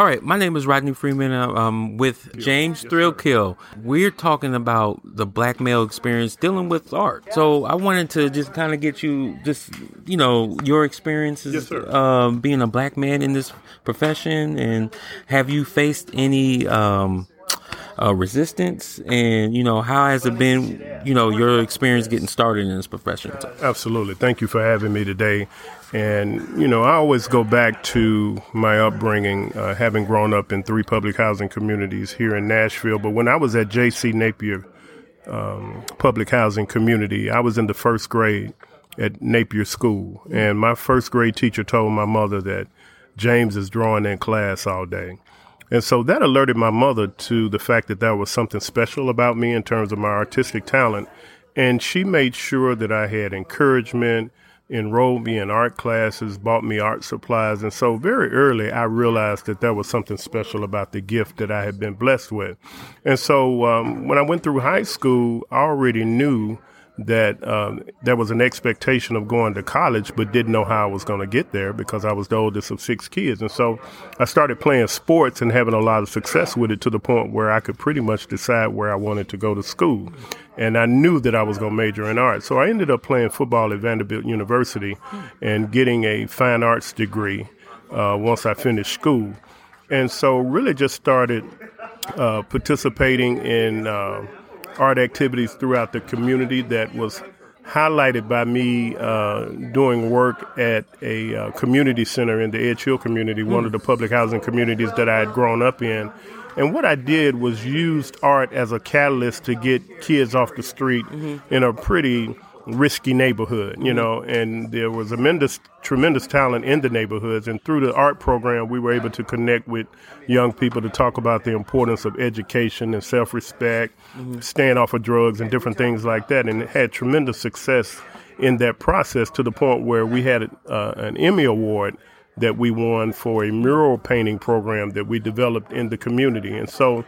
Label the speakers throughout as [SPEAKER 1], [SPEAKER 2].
[SPEAKER 1] All right, my name is Rodney Freeman. I'm um, with James Threalkill. We're talking about the black male experience dealing with art. So I wanted to just kind of get you, just you know, your experiences
[SPEAKER 2] Yes,
[SPEAKER 1] um, being a black man in this profession, and have you faced any um, uh, resistance? And you know, how has it been? You know, your experience getting started in this profession.
[SPEAKER 2] Absolutely. Thank you for having me today. And, you know, I always go back to my upbringing, uh, having grown up in three public housing communities here in Nashville. But when I was at J.C. Napier um, Public Housing Community, I was in the first grade at Napier School. And my first grade teacher told my mother that James is drawing in class all day. And so that alerted my mother to the fact that there was something special about me in terms of my artistic talent. And she made sure that I had encouragement, enrolled me in art classes, bought me art supplies. And so very early, I realized that there was something special about the gift that I had been blessed with. And so um, when I went through high school, I already knew that um, there was an expectation of going to college, but didn't know how I was going to get there because I was the oldest of six kids. And so I started playing sports and having a lot of success with it to the point where I could pretty much decide where I wanted to go to school. And I knew that I was going to major in art. So I ended up playing football at Vanderbilt University and getting a fine arts degree uh, once I finished school. And so really just started uh, participating in. Uh, art activities throughout the community that was highlighted by me uh, doing work at a uh, community center in the Edge Hill community, one of the public housing communities that I had grown up in. And what I did was used art as a catalyst to get kids off the street in a pretty risky neighborhood, you know, and there was tremendous, tremendous talent in the neighborhoods. And through the art program, we were able to connect with young people to talk about the importance of education and self respect, staying off of drugs, and different things like that. And it had tremendous success in that process to the point where we had uh, an Emmy Award that we won for a mural painting program that we developed in the community. And so,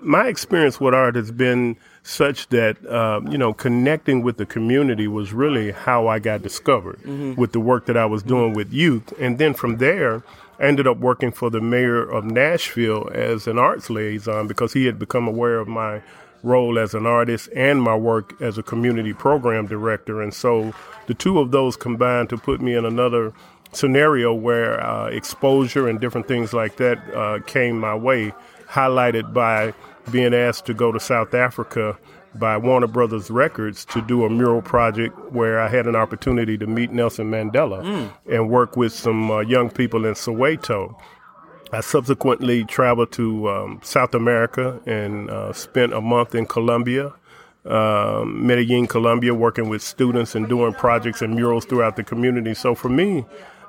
[SPEAKER 2] my experience with art has been such that uh, you know connecting with the community was really how I got discovered with the work that I was doing with youth, and then from there. I ended up working for the mayor of Nashville as an arts liaison because he had become aware of my role as an artist and my work as a community program director. And so the two of those combined to put me in another scenario where uh, exposure and different things like that uh, came my way, highlighted by being asked to go to South Africa by Warner Brothers Records to do a mural project where I had an opportunity to meet Nelson Mandela and work with some uh, young people in Soweto. I subsequently traveled to um, South America and uh, spent a month in Colombia, um, Medellin, Colombia, working with students and doing projects and murals throughout the community. So for me,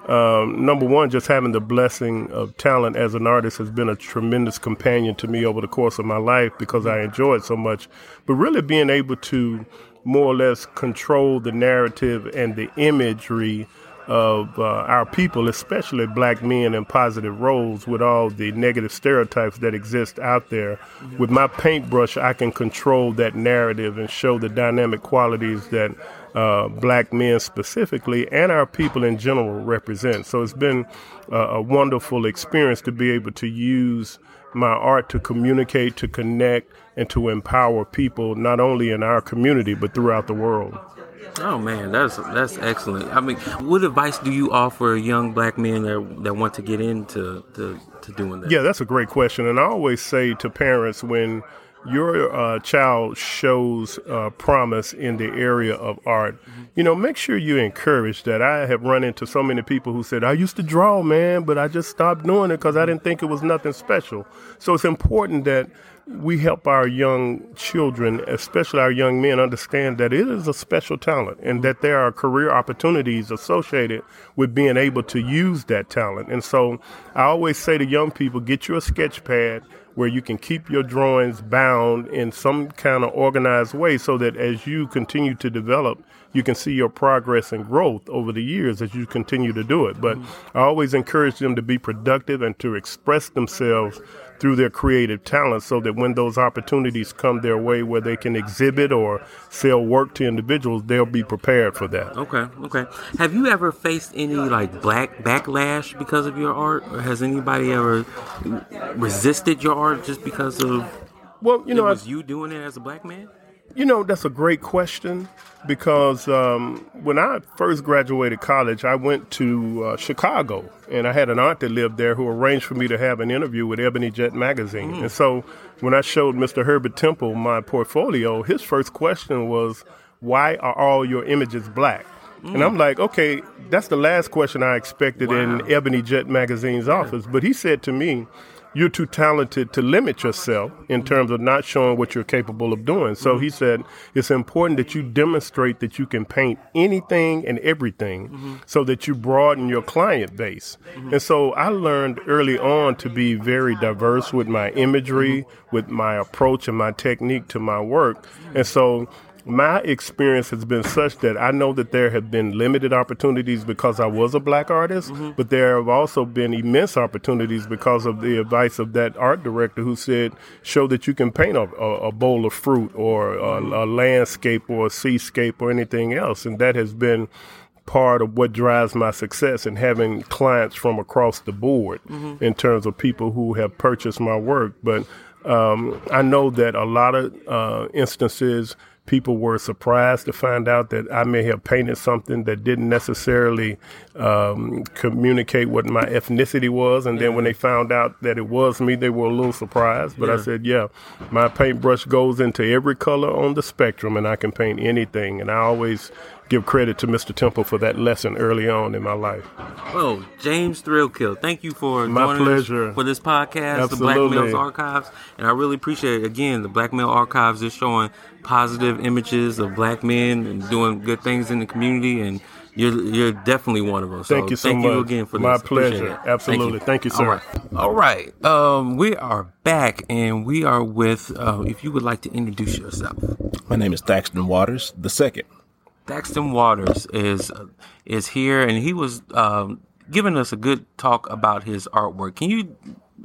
[SPEAKER 2] um, number one, just having the blessing of talent as an artist has been a tremendous companion to me over the course of my life because I enjoy it so much. But really being able to more or less control the narrative and the imagery of uh, our people, especially black men in positive roles, with all the negative stereotypes that exist out there. With my paintbrush, I can control that narrative and show the dynamic qualities that uh, black men specifically and our people in general represent. So it's been uh, a wonderful experience to be able to use my art to communicate, to connect, and to empower people not only in our community but throughout the world.
[SPEAKER 1] Oh man, that's that's excellent. I mean, what advice do you offer young black men that that want to get into to, to doing that?
[SPEAKER 2] Yeah, that's a great question. And I always say to parents when your uh, child shows uh, promise in the area of art, you know, make sure you encourage that. I have run into so many people who said, I used to draw, man, but I just stopped doing it because I didn't think it was nothing special. So it's important that we help our young children, especially our young men, understand that it is a special talent and that there are career opportunities associated with being able to use that talent. And so I always say to young people, get you a sketch pad where you can keep your drawings bound in some kind of organized way so that as you continue to develop you can see your progress and growth over the years as you continue to do it. But I always encourage them to be productive and to express themselves through their creative talent so that when those opportunities come their way where they can exhibit or sell work to individuals, they'll be prepared for that.
[SPEAKER 1] Okay, okay. Have you ever faced any like black backlash because of your art? Or has anybody ever resisted your art just because of
[SPEAKER 2] well, you know,
[SPEAKER 1] was you doing it as a black man?
[SPEAKER 2] You know, that's a great question because um, when I first graduated college, I went to uh, Chicago and I had an aunt that lived there who arranged for me to have an interview with Ebony Jet magazine. Mm. And so when I showed Mr. Herbert Temple my portfolio, his first question was, Why are all your images black? Mm. And I'm like, okay, that's the last question I expected wow. in Ebony Jet magazine's office. But he said to me, you're too talented to limit yourself in terms of not showing what you're capable of doing. So mm-hmm. he said it's important that you demonstrate that you can paint anything and everything mm-hmm. so that you broaden your client base. Mm-hmm. And so I learned early on to be very diverse with my imagery, with my approach and my technique to my work. And so my experience has been such that I know that there have been limited opportunities because I was a black artist, mm-hmm. but there have also been immense opportunities because of the advice of that art director who said, show that you can paint a, a, a bowl of fruit or a, mm-hmm. a landscape or a seascape or anything else. And that has been part of what drives my success in having clients from across the board mm-hmm. in terms of people who have purchased my work. But um, I know that a lot of uh, instances, people were surprised to find out that I may have painted something that didn't necessarily um, communicate what my ethnicity was. And then when they found out that it was me, they were a little surprised. But yeah. I said, yeah, my paintbrush goes into every color on the spectrum and I can paint anything. And I always give credit to Mr. Temple for that lesson early on in my life.
[SPEAKER 1] Oh, James Threalkill, thank you for
[SPEAKER 2] my pleasure
[SPEAKER 1] for this podcast,
[SPEAKER 2] Absolutely.
[SPEAKER 1] the Black Males Archives, and I really appreciate it. Again, the Black Male Archives is showing positive images of black men and doing good things in the community and you're you're definitely one of us.
[SPEAKER 2] Thank so you so
[SPEAKER 1] thank
[SPEAKER 2] much.
[SPEAKER 1] you again for
[SPEAKER 2] my
[SPEAKER 1] this.
[SPEAKER 2] pleasure. Absolutely. Thank you, thank you sir.
[SPEAKER 1] All right. All right. Um, we are back, and we are with. Uh, if you would like to introduce yourself.
[SPEAKER 3] My name is Thaxton Waters the second.
[SPEAKER 1] Thaxton Waters is is here, and he was um, giving us a good talk about his artwork. Can you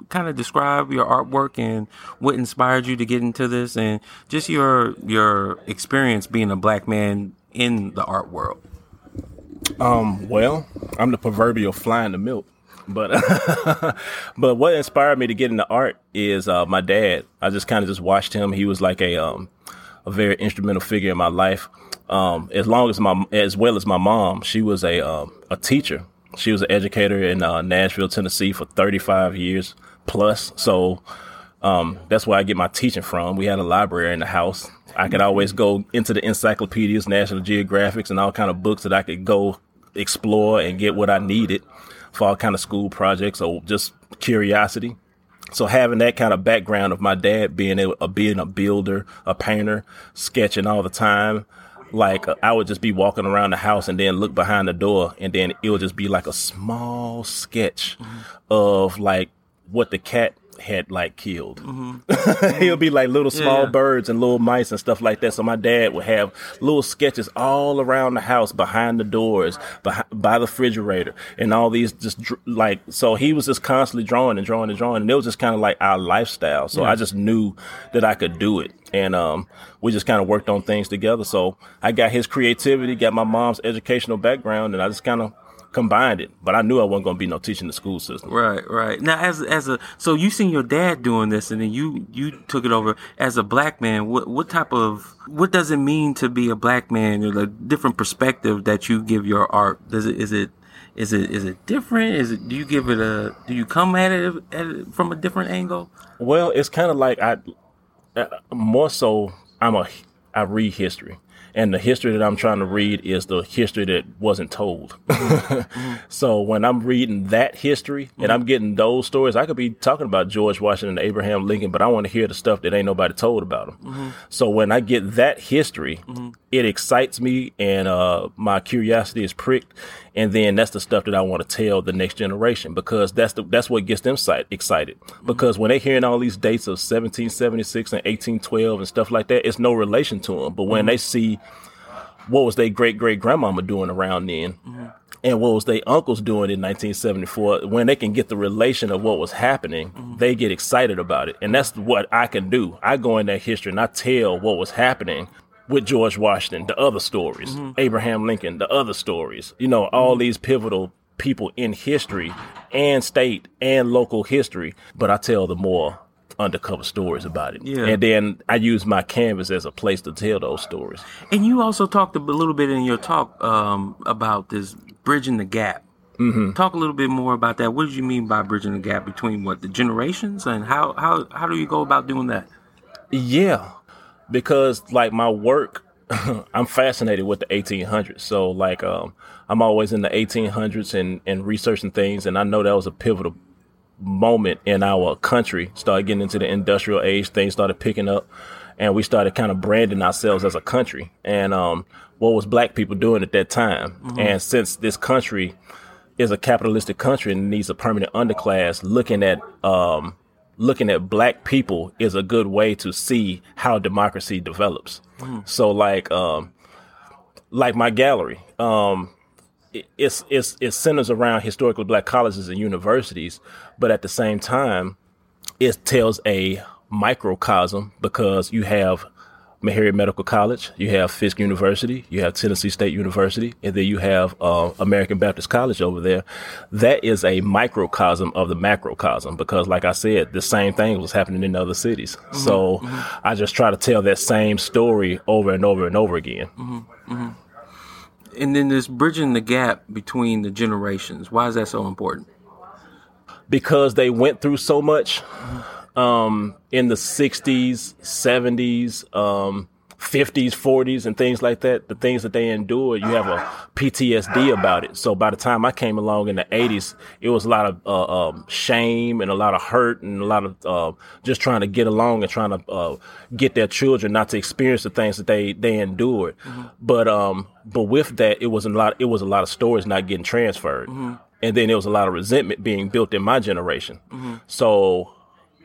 [SPEAKER 1] kind of describe your artwork and what inspired you to get into this, and just your your experience being a black man in the art world?
[SPEAKER 3] Um, well, I'm the proverbial fly in the milk. But but what inspired me to get into art is uh, my dad. I just kind of just watched him. He was like a um, a very instrumental figure in my life. Um, as long as my, as well as my mom, she was a, um, a teacher. She was an educator in uh, Nashville, Tennessee for 35 years plus. So, um, that's where I get my teaching from. We had a library in the house. I could always go into the encyclopedias, National Geographics, and all kind of books that I could go explore and get what I needed for all kind of school projects or just curiosity. So having that kind of background of my dad being a, being a builder, a painter, sketching all the time, like I would just be walking around the house and then look behind the door and then it would just be like a small sketch mm-hmm. of like what the cat had like killed. Mm-hmm. He'll be like little small yeah. birds and little mice and stuff like that. So my dad would have little sketches all around the house, behind the doors, behind, by the refrigerator, and all these just dr- like. So he was just constantly drawing and drawing and drawing, and it was just kind of like our lifestyle. So yeah. I just knew that I could do it, and um, we just kind of worked on things together. So I got his creativity, got my mom's educational background, and I just kind of combined it. But I knew I wasn't going to be no teaching the school system.
[SPEAKER 1] Right, right. Now, as as a so you seen your dad doing this, and then you you took it over as a black man. What what type of what does it mean to be a black man? The different perspective that you give your art. Does it is it is it is it different? Is it do you give it a do you come at it, at it from a different angle?
[SPEAKER 3] Well, it's kind of like I uh, more so I'm a I read history and the history that I'm trying to read is the history that wasn't told. mm-hmm. So when I'm reading that history mm-hmm. and I'm getting those stories, I could be talking about George Washington, and Abraham Lincoln, but I want to hear the stuff that ain't nobody told about them. Mm-hmm. So when I get that history, mm-hmm. it excites me and uh, my curiosity is pricked, and then that's the stuff that I want to tell the next generation because that's the that's what gets them excited. Mm-hmm. Because when they're hearing all these dates of 1776 and 1812 and stuff like that, it's no relation to them. But when mm-hmm. they see what was their great great grandmama doing around then. Mm-hmm. And what was their uncles doing in 1974? When they can get the relation of what was happening, mm-hmm. they get excited about it. And that's what I can do. I go in that history and I tell what was happening with George Washington, the other stories, mm-hmm. Abraham Lincoln, the other stories, you know, all mm-hmm. these pivotal people in history and state and local history. But I tell the more undercover stories about it. Yeah. And then I use my canvas as a place to tell those stories.
[SPEAKER 1] And you also talked a little bit in your talk um, about this bridging the gap. Mm-hmm. Talk a little bit more about that. What did you mean by bridging the gap between what the generations and how how how do you go about doing that?
[SPEAKER 3] Yeah, because like my work, I'm fascinated with the 1800s. So like um, I'm always in the 1800s and and researching things, and I know that was a pivotal moment in our country. Started getting into the industrial age, things started picking up, and we started kind of branding ourselves as a country. And um, what was black people doing at that time? Mm-hmm. And since this country is a capitalistic country and needs a permanent underclass, looking at um, looking at black people is a good way to see how democracy develops. Mm-hmm. So, like, um, like my gallery, um, it's it's it centers around historically black colleges and universities, but at the same time, it tells a microcosm because you have Meharry Medical College, you have Fisk University, you have Tennessee State University, and then you have uh, American Baptist College over there. That is a microcosm of the macrocosm because, like I said, the same thing was happening in other cities. Mm-hmm, so mm-hmm. I just try to tell that same story over and over and over again. Mm-hmm, mm-hmm
[SPEAKER 1] and then this bridging the gap between the generations. Why is that so important?
[SPEAKER 3] Because they went through so much um, in the '60s, '70s. Um, 50s, 40s, and things like that, the things that they endured, you have a PTSD about it. So by the time I came along in the 80s, it was a lot of uh, um, shame and a lot of hurt and a lot of uh, just trying to get along and trying to uh, get their children not to experience the things that they they endured. Mm-hmm. But um, but with that, it was a lot. It was a lot of stories not getting transferred, mm-hmm. and then there was a lot of resentment being built in my generation. Mm-hmm. So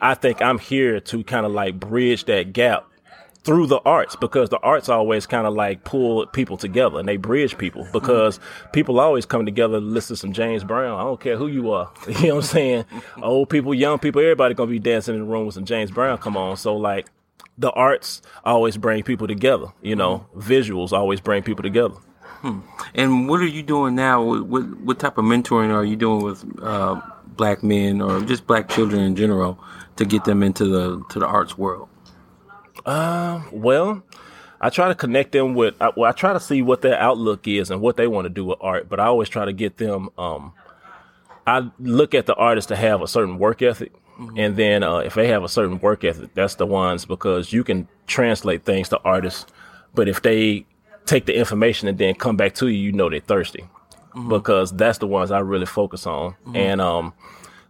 [SPEAKER 3] I think I'm here to kind of like bridge that gap through the arts because the arts always kind of like pull people together and they bridge people because mm-hmm. people always come together to listen to some James Brown. I don't care who you are. You know what I'm saying? Old people, young people, everybody gonna be dancing in the room with some James Brown. Come on. So like the arts always bring people together, you know, mm-hmm. visuals always bring people together.
[SPEAKER 1] Hmm. And what are you doing now? What, what type of mentoring are you doing with uh, black men or just black children in general to get them into the to the arts world?
[SPEAKER 3] Uh, well, I try to connect them with. I, well, I try to see what their outlook is and what they want to do with art. But I always try to get them. Um, I look at the artist to have a certain work ethic, mm-hmm. and then uh, if they have a certain work ethic, that's the ones because you can translate things to artists. But if they take the information and then come back to you, you know they're thirsty, mm-hmm. because that's the ones I really focus on. Mm-hmm. And um,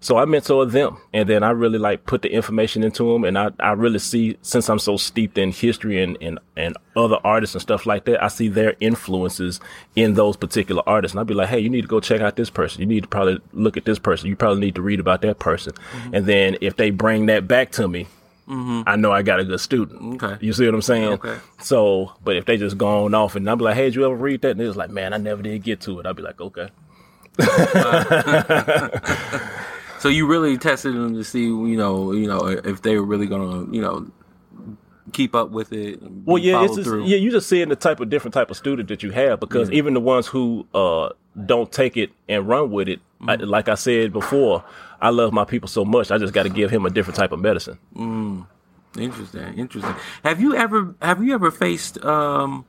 [SPEAKER 3] so I mentor them and then I really like put the information into them. And I, I really see, since I'm so steeped in history and, and, and other artists and stuff like that, I see their influences in those particular artists. And I'd be like, Hey, you need to go check out this person. You need to probably look at this person. You probably need to read about that person. Mm-hmm. And then if they bring that back to me, Mm-hmm. I know I got a good student. Okay. You see what I'm saying? Okay. So, but if they just gone off and I'm like, hey, did you ever read that? And it's like, man, I never did get to it. I'd be like, okay.
[SPEAKER 1] So you really tested them to see, you know, you know, if they were really gonna, you know, keep up with it.
[SPEAKER 3] Well, yeah, it's just, yeah, you just seeing the type of different type of student that you have because yeah. even the ones who uh, don't take it and run with it, mm. I, like I said before, I love my people so much. I just got to give him a different type of medicine.
[SPEAKER 1] Mm. Interesting, interesting. Have you ever have you ever faced um,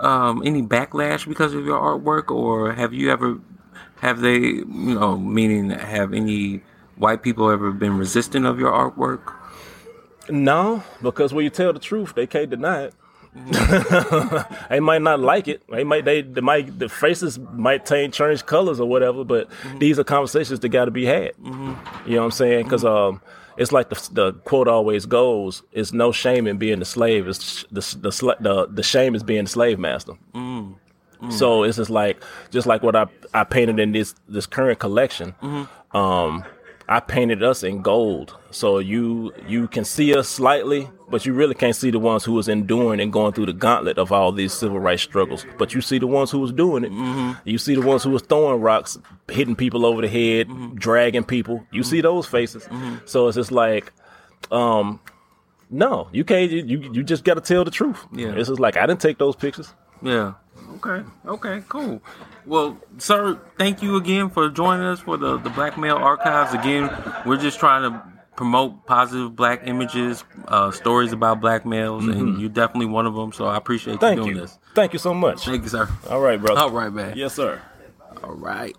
[SPEAKER 1] um, any backlash because of your artwork, or have you ever have they, you know, meaning have any white people ever been resistant of your artwork?
[SPEAKER 3] No, because when you tell the truth, they can't deny it. they might not like it. They might they, they might the faces might change change colors or whatever. But mm-hmm. these are conversations that got to be had. Mm-hmm. You know what I'm saying? Because mm-hmm. um, it's like the, the quote always goes: "It's no shame in being the slave. It's the the the, the shame is being the slave master." Mm. Mm. So it's just like just like what I I painted in this this current collection. Mm-hmm. Um, I painted us in gold, so you you can see us slightly, but you really can't see the ones who was enduring and going through the gauntlet of all these civil rights struggles. But you see the ones who was doing it. Mm-hmm. You see the ones who was throwing rocks, hitting people over the head, mm-hmm. dragging people. You see those faces. Mm-hmm. So it's just like, um, no, you can't. You you just got to tell the truth. Yeah, it's just like I didn't take those pictures.
[SPEAKER 1] Yeah. Okay. Okay. Cool. Well, sir, thank you again for joining us for the the Black Male Archives. Again, we're just trying to promote positive black images, uh, stories about black males, mm-hmm. and you're definitely one of them. So I appreciate
[SPEAKER 3] thank
[SPEAKER 1] you doing
[SPEAKER 3] you.
[SPEAKER 1] this.
[SPEAKER 3] Thank you so much.
[SPEAKER 1] Thank you, sir.
[SPEAKER 3] All right, brother.
[SPEAKER 1] All right, man.
[SPEAKER 3] Yes, sir.
[SPEAKER 1] All right.